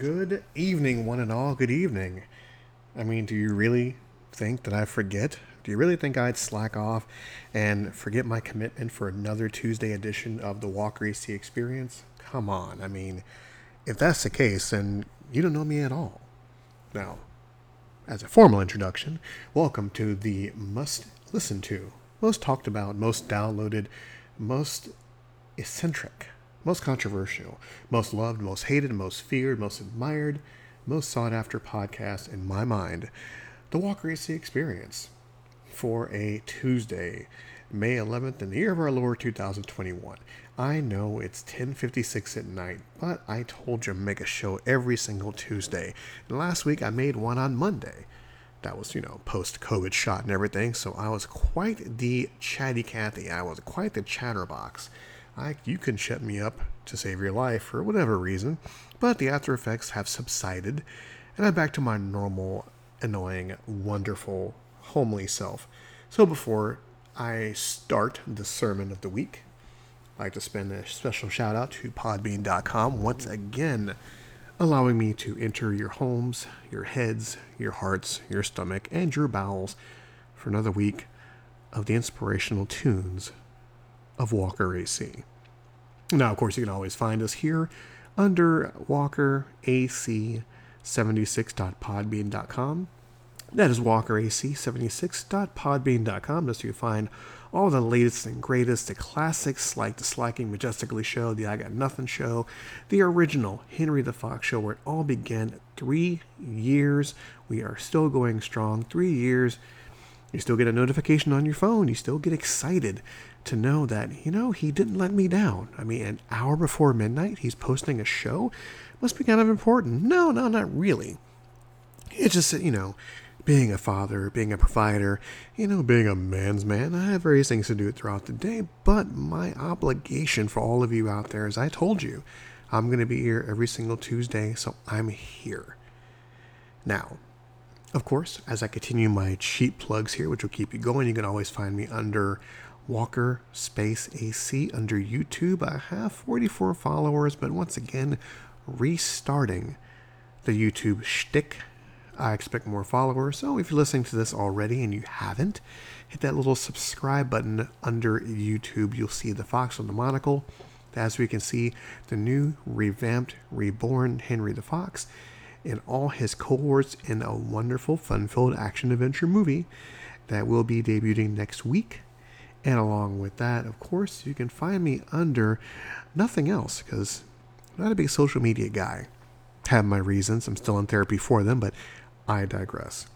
Good evening, one and all. Good evening. I mean, do you really think that I forget? Do you really think I'd slack off and forget my commitment for another Tuesday edition of the Walker AC Experience? Come on. I mean, if that's the case, then you don't know me at all. Now, as a formal introduction, welcome to the must listen to, most talked about, most downloaded, most eccentric, most controversial, most loved, most hated, most feared, most admired, most sought after podcast in my mind, the Walker AC Experience, for a Tuesday, May 11th, in the year of our Lord 2021. I know it's 10:56 at night, but I told you make a show every single Tuesday. And last week I made one on Monday. That was, you know, post-COVID shot and everything, so I was quite the chatty Cathy. I was quite the chatterbox. I, you can shut me up to save your life for whatever reason, but the after effects have subsided, and I'm back to my normal, annoying, wonderful, homely self. So before I start the sermon of the week, I'd like to spend a special shout out to Podbean.com once again, allowing me to enter your homes, your heads, your hearts, your stomach, and your bowels for another week of the inspirational tunes of Walker AC. Now, of course, you can always find us here under Walker AC 76.podbean.com. That is walkerac76.podbean.com. That's where you find all the latest and greatest, the classics like the Slacking Majestically show, the I Got Nothing show, the original Henry the Fox show, where it all began three years. We are still going strong. Three years. You still get a notification on your phone. You still get excited to know that, you know, he didn't let me down. I mean, an hour before midnight, he's posting a show. Must be kind of important. No, no, not really. It's just, you know, being a father, being a provider, you know, being a man's man, I have various things to do throughout the day. But my obligation for all of you out there is I told you, I'm going to be here every single Tuesday, so I'm here. Now, of course, as I continue my cheap plugs here, which will keep you going, you can always find me under Walker Space AC under YouTube. I have 44 followers, but once again, restarting the YouTube shtick. I expect more followers. So if you're listening to this already and you haven't, hit that little subscribe button under YouTube. You'll see the fox on the monocle. As we can see, the new, revamped, reborn Henry the Fox and all his cohorts in a wonderful, fun filled action adventure movie that will be debuting next week. And along with that, of course, you can find me under nothing else because I'm not a big social media guy. Have my reasons. I'm still in therapy for them, but I digress.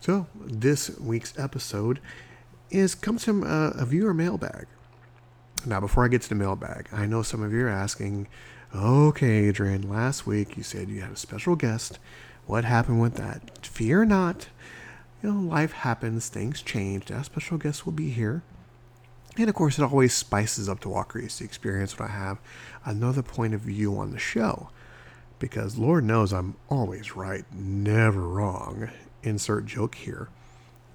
So this week's episode is comes from a, a viewer mailbag. Now, before I get to the mailbag, I know some of you are asking, okay, Adrian, last week you said you had a special guest. What happened with that? Fear not. You know, life happens, things change. That special guest will be here. And of course, it always spices up the Walker AC experience when I have another point of view on the show. Because Lord knows I'm always right, never wrong. Insert joke here.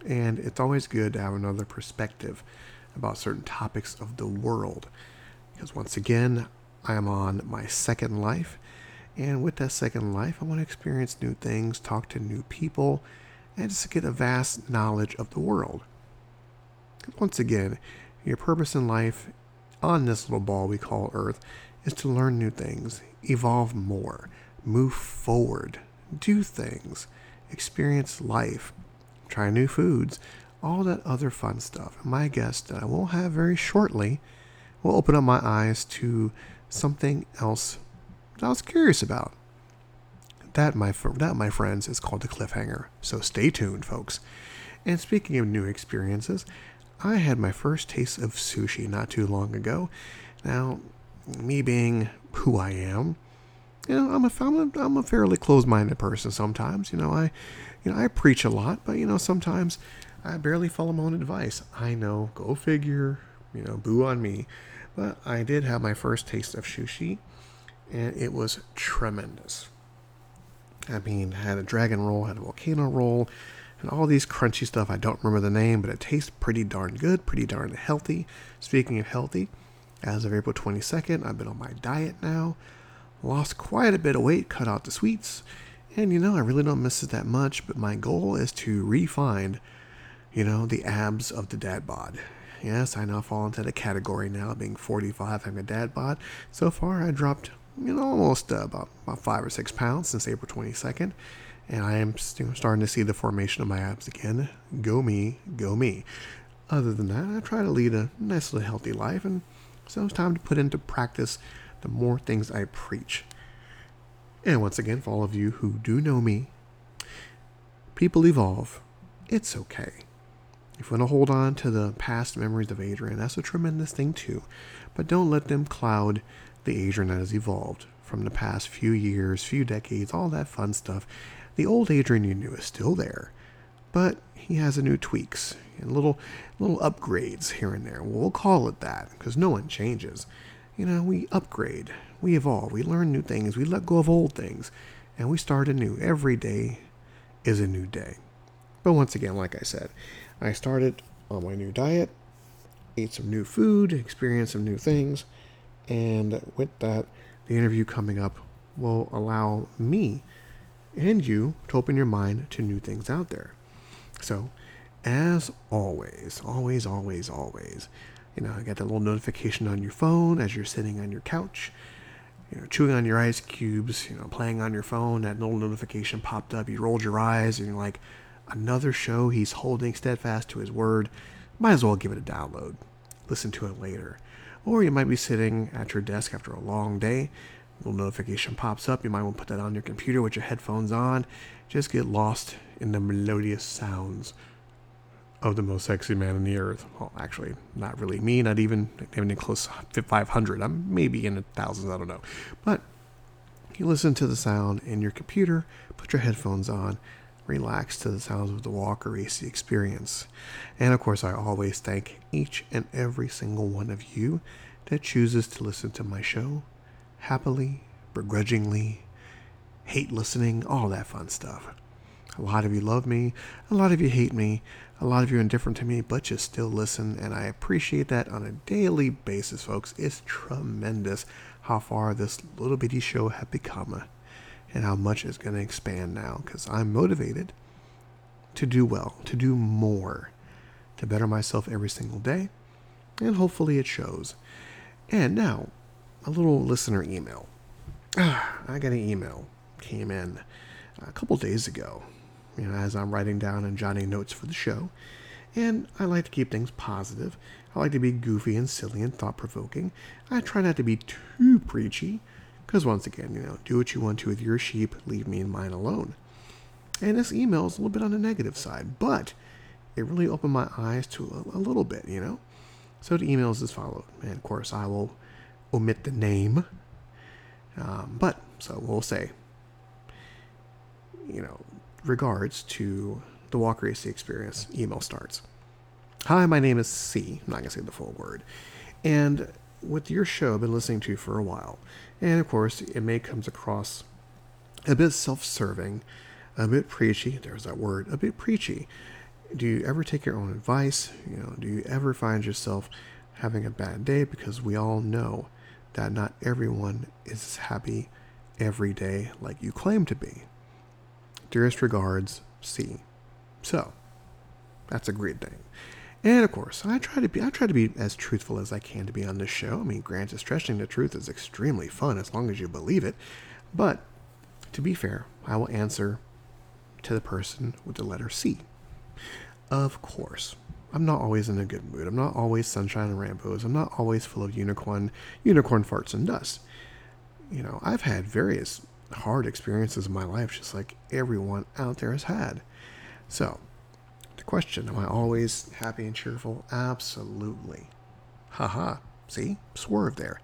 And it's always good to have another perspective about certain topics of the world. Because once again, I am on my second life. And with that second life, I want to experience new things, talk to new people, and just to get a vast knowledge of the world. Once again, your purpose in life on this little ball we call Earth is to learn new things, evolve more, move forward, do things, experience life, try new foods, all that other fun stuff. And my guest that I will have very shortly will open up my eyes to something else that I was curious about. That, my that, my friends, is called the cliffhanger. So stay tuned, folks. And speaking of new experiences, I had my first taste of sushi not too long ago. Now, me being who I am, you know, I'm a, I'm a, I'm a fairly closed-minded person sometimes. You know, I, you know, I preach a lot, but you know, sometimes I barely follow my own advice. I know, go figure. You know, boo on me. But I did have my first taste of sushi, and it was tremendous. I mean, had a dragon roll, had a volcano roll, and all these crunchy stuff. I don't remember the name, but it tastes pretty darn good, pretty darn healthy. Speaking of healthy, as of April 22nd, I've been on my diet now. lost quite a bit of weight, cut out the sweets, and you know, I really don't miss it that much, but my goal is to re-find, you know, the abs of the dad bod. Yes, I now fall into the category now, being 45, having a dad bod. So far, I dropped, you know, almost uh, about, about five or six pounds since April 22nd, and I am starting to see the formation of my abs again. Go me, go me. Other than that, I try to lead a nice little healthy life, and so it's time to put into practice the more things I preach. And once again, for all of you who do know me, people evolve. It's okay. If you want to hold on to the past memories of Adrian, that's a tremendous thing too. But don't let them cloud the Adrian that has evolved from the past few years, few decades, all that fun stuff. The old Adrian you knew is still there, but he has a new tweaks and little little upgrades here and there. We'll call it that because no one changes. You know, we upgrade we evolve, we learn new things, we let go of old things, and we start anew. Every day is a new day. But once again, like I said, I started on my new diet, ate some new food, experienced some new things, and with that, the interview coming up will allow me and you to open your mind to new things out there. So, as always, always, always, always, you know, get that little notification on your phone as you're sitting on your couch you know, chewing on your ice cubes, you know, playing on your phone, that little notification popped up, you rolled your eyes, and you're like, another show he's holding steadfast to his word. Might as well give it a download. Listen to it later. Or you might be sitting at your desk after a long day, a little notification pops up, you might want to put that on your computer with your headphones on. Just get lost in the melodious sounds of the most sexy man in the earth. Well, actually, not really me, not even even close to 500. I'm maybe in the thousands, I don't know. But you listen to the sound in your computer, put your headphones on, relax to the sounds of the Walker AC experience. And of course, I always thank each and every single one of you that chooses to listen to my show happily, begrudgingly, hate listening, all that fun stuff. A lot of you love me, a lot of you hate me, a lot of you are indifferent to me, but you still listen, and I appreciate that on a daily basis, folks. It's tremendous how far this little bitty show has become and how much is going to expand now because I'm motivated to do well, to do more, to better myself every single day, and hopefully it shows. And now, a little listener email. I got an email came in a couple days ago you know, as I'm writing down and jotting notes for the show. And I like to keep things positive. I like to be goofy and silly and thought provoking. I try not to be too preachy, because once again, you know, do what you want to with your sheep, leave me and mine alone. And this email is a little bit on the negative side, but it really opened my eyes to a, a little bit, you know. So the email is as follows, and of course I will omit the name, um, but so we'll say, you know, regards to the Walker AC experience, email starts. Hi, my name is C. I'm not going to say the full word. And with your show, I've been listening to for a while. And of course, it may comes across a bit self serving, a bit preachy. There's that word, a bit preachy. Do you ever take your own advice? You know, do you ever find yourself having a bad day? Because we all know that not everyone is happy every day like you claim to be. Dearest regards, C. So, that's a great thing. And of course, I try to be I try to be as truthful as I can to be on this show. I mean, granted, stretching the truth is extremely fun as long as you believe it. But to be fair, I will answer to the person with the letter C. Of course, I'm not always in a good mood. I'm not always sunshine and rainbows. I'm not always full of unicorn unicorn farts and dust. You know, I've had various hard experiences in my life, just like everyone out there has had. So, question Am I always happy and cheerful? Absolutely. Haha. See? Swerve there.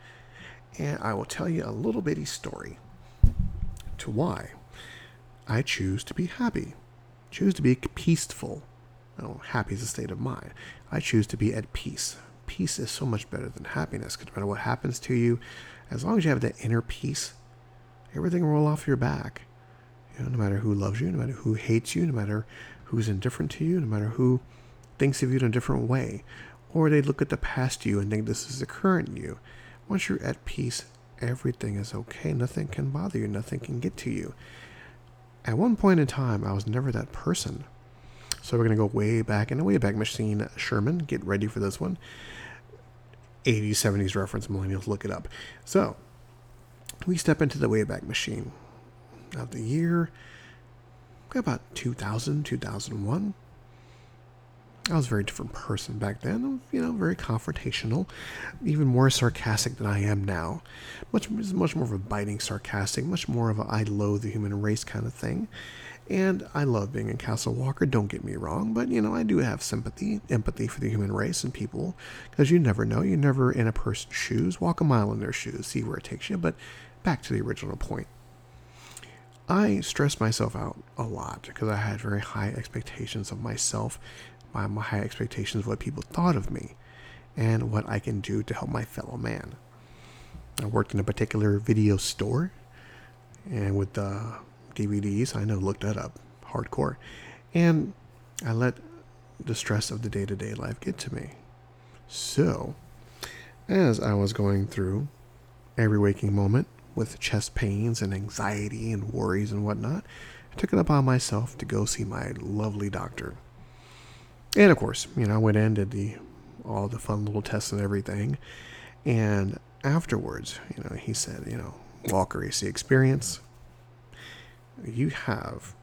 And I will tell you a little bitty story to why I choose to be happy, choose to be peaceful. Oh, happy is a state of mind. I choose to be at peace. Peace is so much better than happiness because no matter what happens to you, as long as you have that inner peace, everything will roll off your back. You know, no matter who loves you, no matter who hates you, no matter who's indifferent to you, no matter who thinks of you in a different way, or they look at the past you and think this is the current you. Once you're at peace, everything is okay. Nothing can bother you. Nothing can get to you. At one point in time, I was never that person. So we're going to go way back in the Wayback Machine. Sherman, get ready for this one. 80s, 70s reference, millennials, look it up. So we step into the Wayback Machine of the year about 2000, 2001. I was a very different person back then. You know, very confrontational, even more sarcastic than I am now. Much, much more of a biting sarcastic, much more of a I loathe the human race kind of thing. And I love being in Castle Walker, don't get me wrong, but you know, I do have sympathy, empathy for the human race and people, because you never know. You're never in a person's shoes. Walk a mile in their shoes, see where it takes you. But back to the original point. I stressed myself out a lot because I had very high expectations of myself, my, my high expectations of what people thought of me, and what I can do to help my fellow man. I worked in a particular video store, and with the DVDs. I know, looked that up. Hardcore. And I let the stress of the day to day life get to me. So, as I was going through every waking moment with chest pains and anxiety and worries and whatnot, I took it upon myself to go see my lovely doctor. And of course, you know, I went in, and did the all the fun little tests and everything. And afterwards, you know, he said, you know, Walker AC experience, you have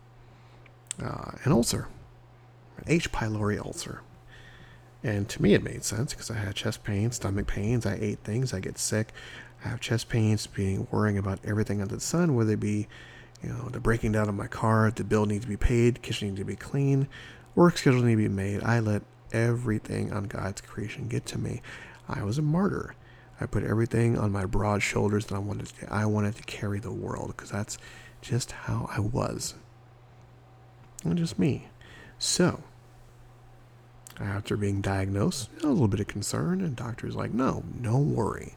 uh, an ulcer, an H. pylori ulcer. And to me, it made sense because I had chest pains, stomach pains. I ate things. I get sick. I have chest pains, being worrying about everything under the sun, whether it be, you know, the breaking down of my car, the bill needs to be paid, kitchen needs to be clean, work schedule needs to be made. I let everything on God's creation get to me. I was a martyr. I put everything on my broad shoulders that I wanted to, I wanted to carry the world because that's just how I was. And just me. So, after being diagnosed, a little bit of concern, and doctor's like, no, don't worry.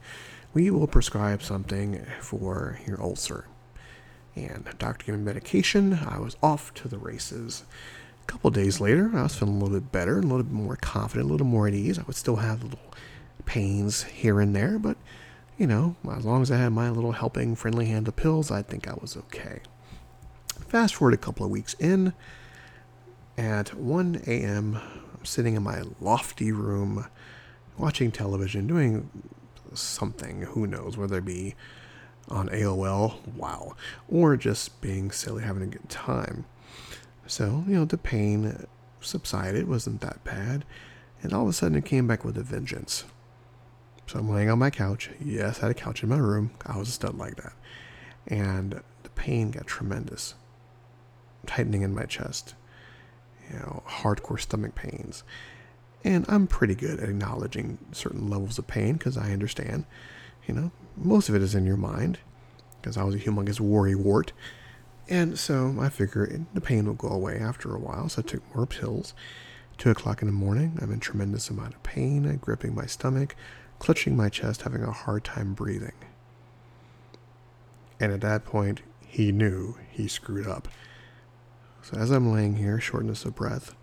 We will prescribe something for your ulcer. And doctor gave me medication. I was off to the races. A couple days later, I was feeling a little bit better, a little bit more confident, a little more at ease. I would still have little pains here and there, but you know, as long as I had my little helping, friendly hand of pills, I think I was okay. Fast forward a couple of weeks in, at 1 a.m., I'm sitting in my lofty room watching television, doing something, who knows, whether it be on AOL, wow, or just being silly, having a good time. So, you know, the pain subsided, wasn't that bad, and all of a sudden it came back with a vengeance. So I'm laying on my couch. Yes, I had a couch in my room. I was a stud like that. And the pain got tremendous. Tightening in my chest. You know, hardcore stomach pains. And I'm pretty good at acknowledging certain levels of pain because I understand. You know, most of it is in your mind because I was a humongous worry wart. And so I figure the pain will go away after a while. So I took more pills. Two o'clock in the morning, I'm in tremendous amount of pain, gripping my stomach, clutching my chest, having a hard time breathing. And at that point, he knew he screwed up. So as I'm laying here, shortness of breath,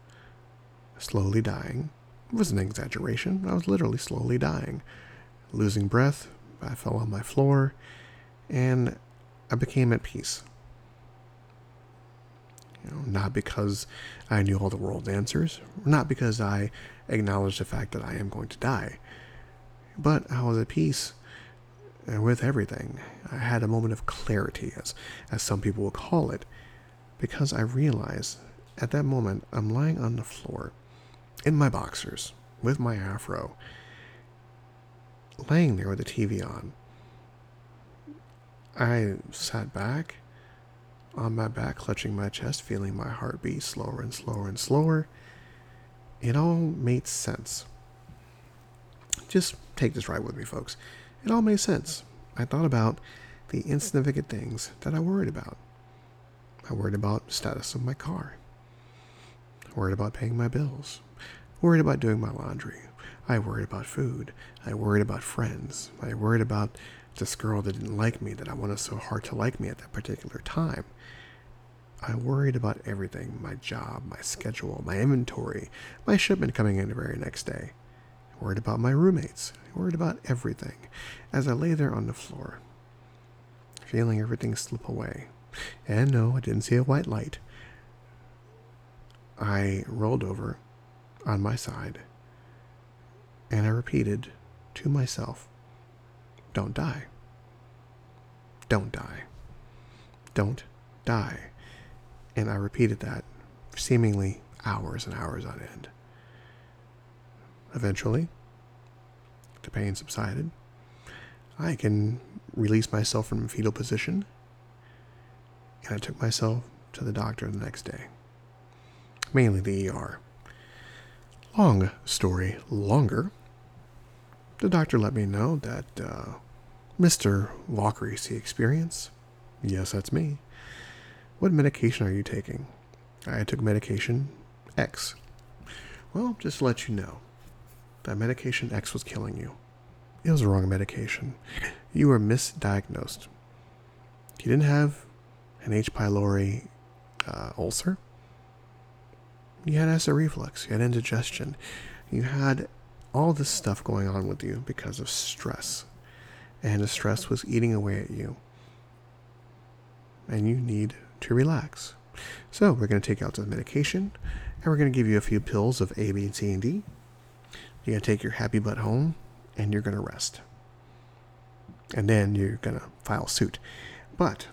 slowly dying, it was an exaggeration. I was literally slowly dying. Losing breath, I fell on my floor, and I became at peace. You know, not because I knew all the world's answers, not because I acknowledged the fact that I am going to die, but I was at peace with everything. I had a moment of clarity, as, as some people will call it, because I realize at that moment I'm lying on the floor in my boxers with my afro, laying there with the TV on. I sat back on my back, clutching my chest, feeling my heart beat slower and slower and slower. It all made sense. Just take this right with me, folks. It all made sense. I thought about the insignificant things that I worried about. I worried about the status of my car. I worried about paying my bills. I worried about doing my laundry. I worried about food. I worried about friends. I worried about this girl that didn't like me that I wanted so hard to like me at that particular time. I worried about everything my job, my schedule, my inventory, my shipment coming in the very next day I worried about my roommates, I worried about everything. As I lay there on the floor, feeling everything slip away. And no, I didn't see a white light. I rolled over on my side and I repeated to myself, Don't die. Don't die. Don't die. And I repeated that seemingly hours and hours on end. Eventually, the pain subsided. I can release myself from fetal position, and I took myself to the doctor the next day, mainly the ER. Long story longer, the doctor let me know that uh, Mr. Walker AC experience, yes, that's me. What medication are you taking? I took medication X. Well, just to let you know, that medication X was killing you. It was the wrong medication. You were misdiagnosed. You didn't have an H. pylori uh, ulcer. You had acid reflux. You had indigestion. You had all this stuff going on with you because of stress. And the stress was eating away at you. And you need to relax. So we're going to take out the medication and we're going to give you a few pills of A, B, C, and D. You're going to take your happy butt home and you're going to rest. And then you're going to file suit. But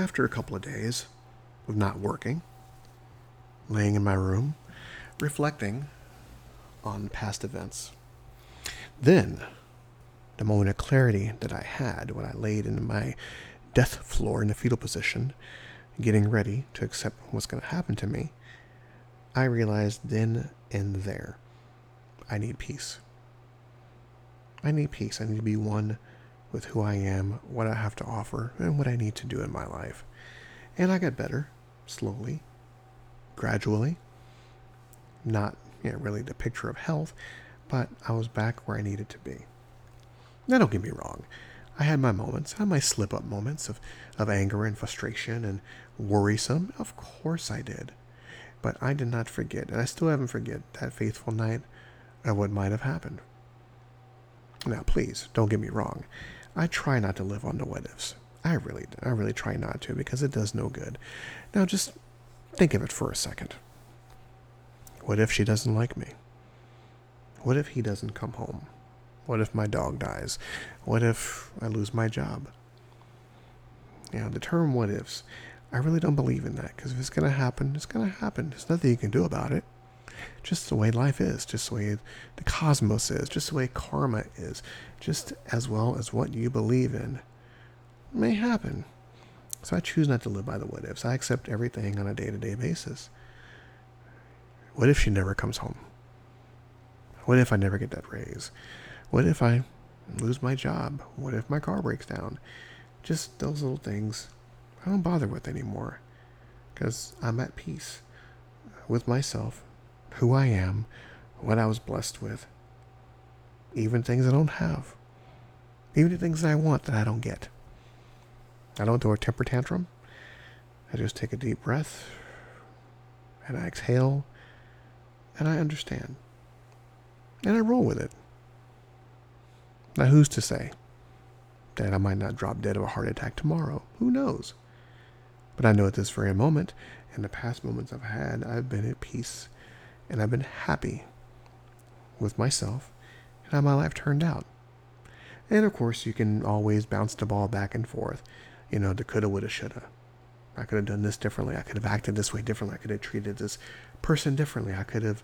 after a couple of days of not working, laying in my room, reflecting on past events, then the moment of clarity that I had when I laid in my death floor in the fetal position, getting ready to accept what's going to happen to me, I realized then and there I need peace. I need peace. I need to be one with who I am, what I have to offer, and what I need to do in my life. And I got better, slowly, gradually. Not you know, really the picture of health, but I was back where I needed to be. Now, don't get me wrong. I had my moments, I had my slip up moments of, of anger and frustration and worrisome. Of course I did. But I did not forget, and I still haven't forget that faithful night of what might have happened. Now, please don't get me wrong. I try not to live on the what ifs. I really, I really try not to because it does no good. Now, just think of it for a second. What if she doesn't like me? What if he doesn't come home? What if my dog dies? What if I lose my job? You know, the term what ifs, I really don't believe in that because if it's going to happen, it's going to happen. There's nothing you can do about it just the way life is, just the way the cosmos is, just the way karma is, just as well as what you believe in may happen. So I choose not to live by the what ifs. I accept everything on a day to day basis. What if she never comes home? What if I never get that raise? What if I lose my job? What if my car breaks down? Just those little things I don't bother with anymore because I'm at peace with myself who I am, what I was blessed with, even things I don't have, even the things that I want that I don't get. I don't throw a temper tantrum. I just take a deep breath and I exhale and I understand. And I roll with it. Now, who's to say that I might not drop dead of a heart attack tomorrow? Who knows? But I know at this very moment, and the past moments I've had, I've been at peace and I've been happy with myself and how my life turned out. And of course, you can always bounce the ball back and forth. You know, the coulda, woulda, shoulda. I could have done this differently. I could have acted this way differently. I could have treated this person differently. I could have,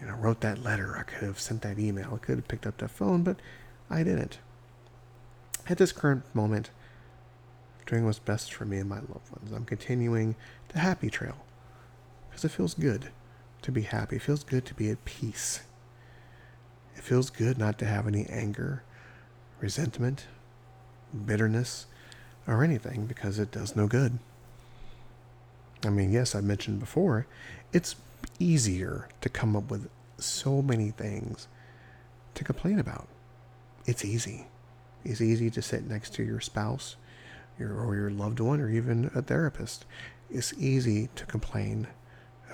you know, wrote that letter. I could have sent that email. I could have picked up that phone, but I didn't. At this current moment, doing what's best for me and my loved ones. I'm continuing the happy trail because it feels good to be happy. It feels good to be at peace. It feels good not to have any anger, resentment, bitterness, or anything because it does no good. I mean, yes, I mentioned before, it's easier to come up with so many things to complain about. It's easy. It's easy to sit next to your spouse your, or your loved one or even a therapist. It's easy to complain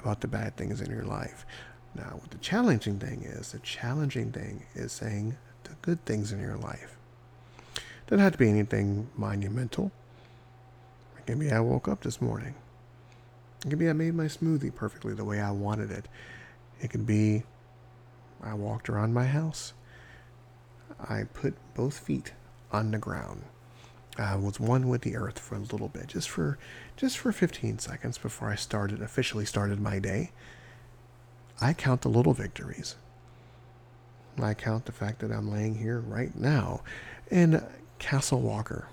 about the bad things in your life. Now, what the challenging thing is, the challenging thing is saying the good things in your life. Doesn't have to be anything monumental. Maybe I woke up this morning. It could be I made my smoothie perfectly the way I wanted it. It could be I walked around my house. I put both feet on the ground. I was one with the earth for a little bit, just for just for 15 seconds before I started officially started my day. I count the little victories. I count the fact that I'm laying here right now in Castle Walker,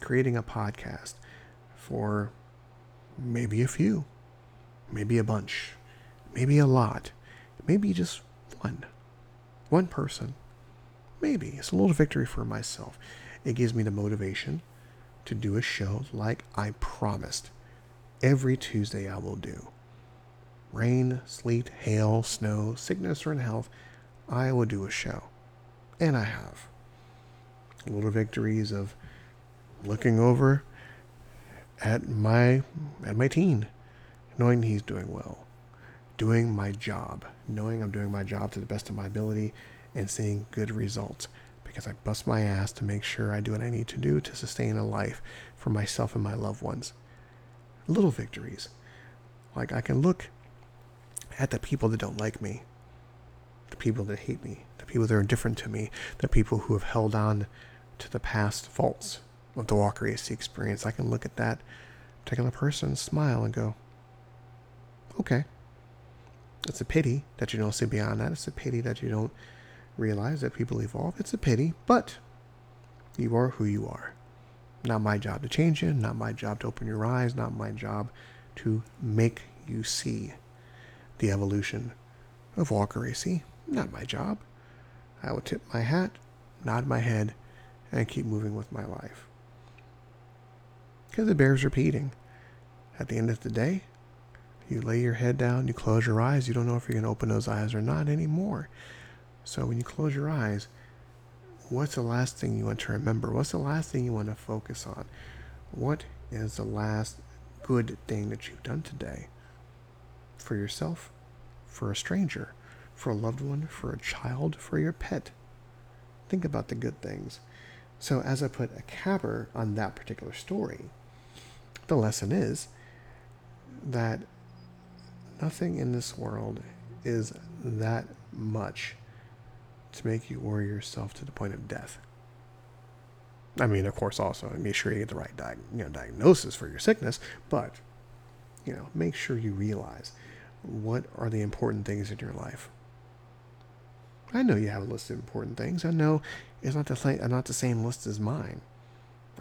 creating a podcast for maybe a few, maybe a bunch, maybe a lot, maybe just one, one person. Maybe it's a little victory for myself. It gives me the motivation to do a show like I promised. Every Tuesday I will do. Rain, sleet, hail, snow, sickness, or in health, I will do a show. And I have. Little victories of looking over at my at my teen, knowing he's doing well, doing my job, knowing I'm doing my job to the best of my ability, and seeing good results because I bust my ass to make sure I do what I need to do to sustain a life for myself and my loved ones. Little victories. Like I can look at the people that don't like me, the people that hate me, the people that are indifferent to me, the people who have held on to the past faults of the Walker AC experience. I can look at that particular person, smile, and go, okay. It's a pity that you don't see beyond that. It's a pity that you don't realize that people evolve. It's a pity, but you are who you are. Not my job to change you, not my job to open your eyes, not my job to make you see the evolution of Walker AC. Not my job. I will tip my hat, nod my head, and keep moving with my life. Because it bears repeating. At the end of the day, you lay your head down, you close your eyes, you don't know if you're going to open those eyes or not anymore. So when you close your eyes, what's the last thing you want to remember? What's the last thing you want to focus on? What is the last good thing that you've done today for yourself, for a stranger, for a loved one, for a child, for your pet? Think about the good things. So, as I put a capper on that particular story, the lesson is that nothing in this world is that much to make you worry yourself to the point of death. I mean, of course, also make sure you get the right you know, diagnosis for your sickness, but you know, make sure you realize what are the important things in your life. I know you have a list of important things. I know it's not the not the same list as mine.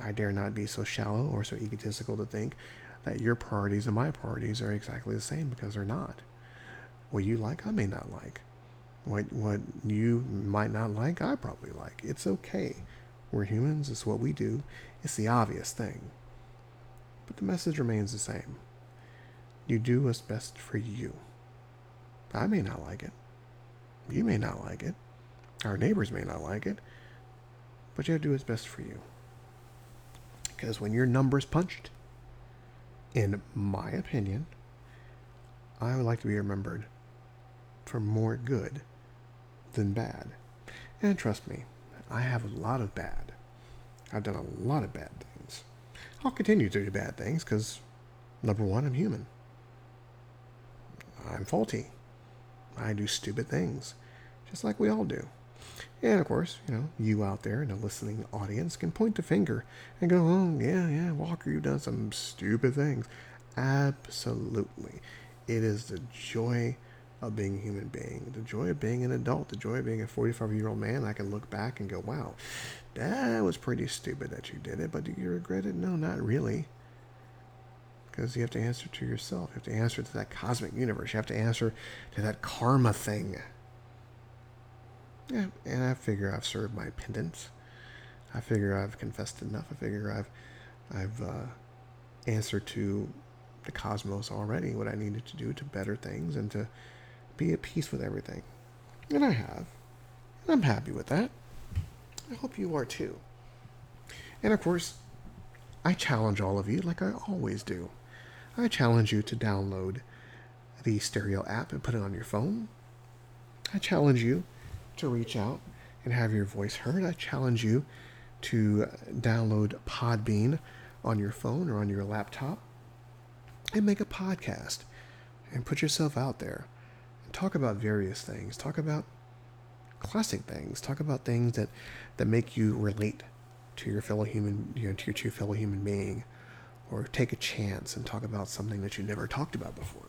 I dare not be so shallow or so egotistical to think that your priorities and my priorities are exactly the same because they're not. What you like, I may not like. What what you might not like, I probably like. It's okay. We're humans, it's what we do. It's the obvious thing. But the message remains the same. You do what's best for you. I may not like it. You may not like it. Our neighbors may not like it. But you have to do what's best for you. Because when your number's punched, in my opinion, I would like to be remembered for more good than bad. And trust me, I have a lot of bad. I've done a lot of bad things. I'll continue to do bad things because, number one, I'm human. I'm faulty. I do stupid things, just like we all do. And of course, you know, you out there in the listening audience can point the finger and go, oh, yeah, yeah, Walker, you've done some stupid things. Absolutely. It is the joy of being a human being, the joy of being an adult, the joy of being a 45 year old man. I can look back and go, wow, that was pretty stupid that you did it, but do you regret it? No, not really. Because you have to answer to yourself. You have to answer to that cosmic universe. You have to answer to that karma thing. Yeah, and I figure I've served my pendant. I figure I've confessed enough. I figure I've I've uh, answered to the cosmos already what I needed to do to better things and to be at peace with everything. And I have. And I'm happy with that. I hope you are too. And of course, I challenge all of you, like I always do. I challenge you to download the stereo app and put it on your phone. I challenge you to reach out and have your voice heard. I challenge you to download Podbean on your phone or on your laptop and make a podcast and put yourself out there talk about various things. Talk about classic things. Talk about things that, that make you relate to your fellow human, you know, to your, fellow human being, or take a chance and talk about something that you never talked about before.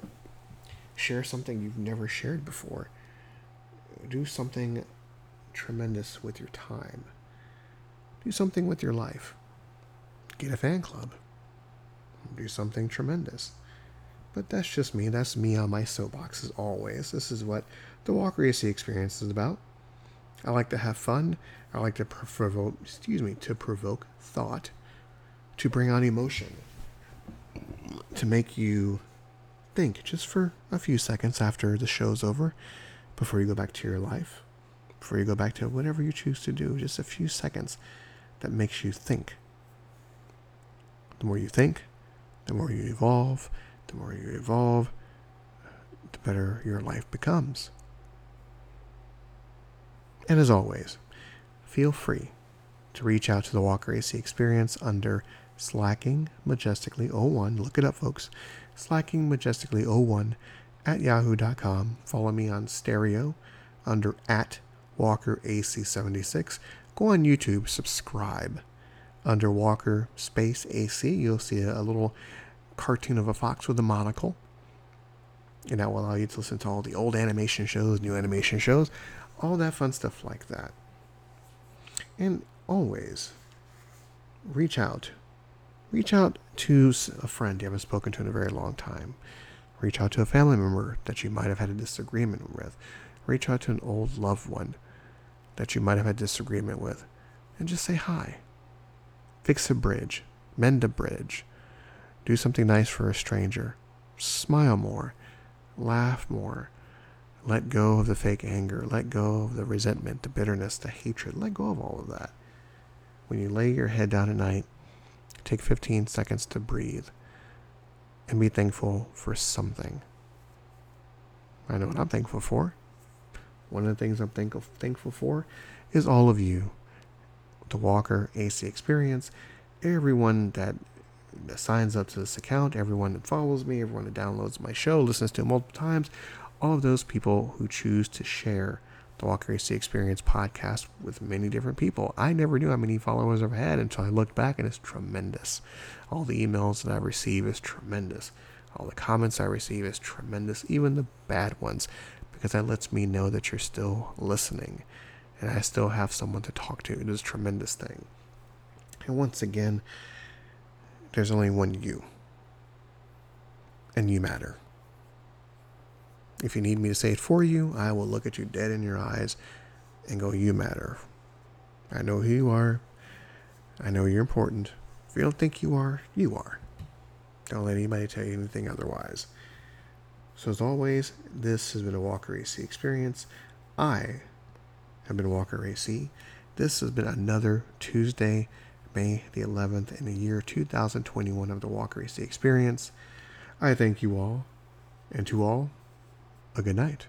Share something you've never shared before. Do something tremendous with your time. Do something with your life. Get a fan club. Do something tremendous. But that's just me. That's me on my soapbox as always. This is what the Walker AC experience is about. I like to have fun. I like to provoke, excuse me, to provoke thought, to bring on emotion, to make you think just for a few seconds after the show's over, before you go back to your life, before you go back to whatever you choose to do, just a few seconds that makes you think. The more you think, the more you evolve, the more you evolve, the better your life becomes. And as always, feel free to reach out to the Walker AC Experience under Slacking Majestically 01. Look it up, folks. Slacking Majestically 01 at yahoo.com. Follow me on stereo under at Walker AC76. Go on YouTube, subscribe under Walker Space AC. You'll see a, a little cartoon of a fox with a monocle. And that will allow you to listen to all the old animation shows, new animation shows all that fun stuff like that. And always reach out. Reach out to a friend you haven't spoken to in a very long time. Reach out to a family member that you might have had a disagreement with. Reach out to an old loved one that you might have had a disagreement with and just say hi. Fix a bridge, mend a bridge, do something nice for a stranger, smile more, laugh more, let go of the fake anger. Let go of the resentment, the bitterness, the hatred. Let go of all of that. When you lay your head down at night, take 15 seconds to breathe and be thankful for something. I know what I'm thankful for. One of the things I'm thankful thankful for is all of you, the Walker AC Experience, everyone that signs up to this account, everyone that follows me, everyone that downloads my show, listens to it multiple times, all of those people who choose to share the Walker AC Experience podcast with many different people. I never knew how many followers I've had until I looked back, and it's tremendous. All the emails that I receive is tremendous. All the comments I receive is tremendous, even the bad ones, because that lets me know that you're still listening and I still have someone to talk to. It is a tremendous thing. And once again, there's only one you, and you matter. If you need me to say it for you, I will look at you dead in your eyes and go, You matter. I know who you are. I know you're important. If you don't think you are, you are. Don't let anybody tell you anything otherwise. So, as always, this has been a Walker AC experience. I have been Walker AC. This has been another Tuesday, May the 11th, in the year 2021 of the Walker AC experience. I thank you all, and to all, a good night.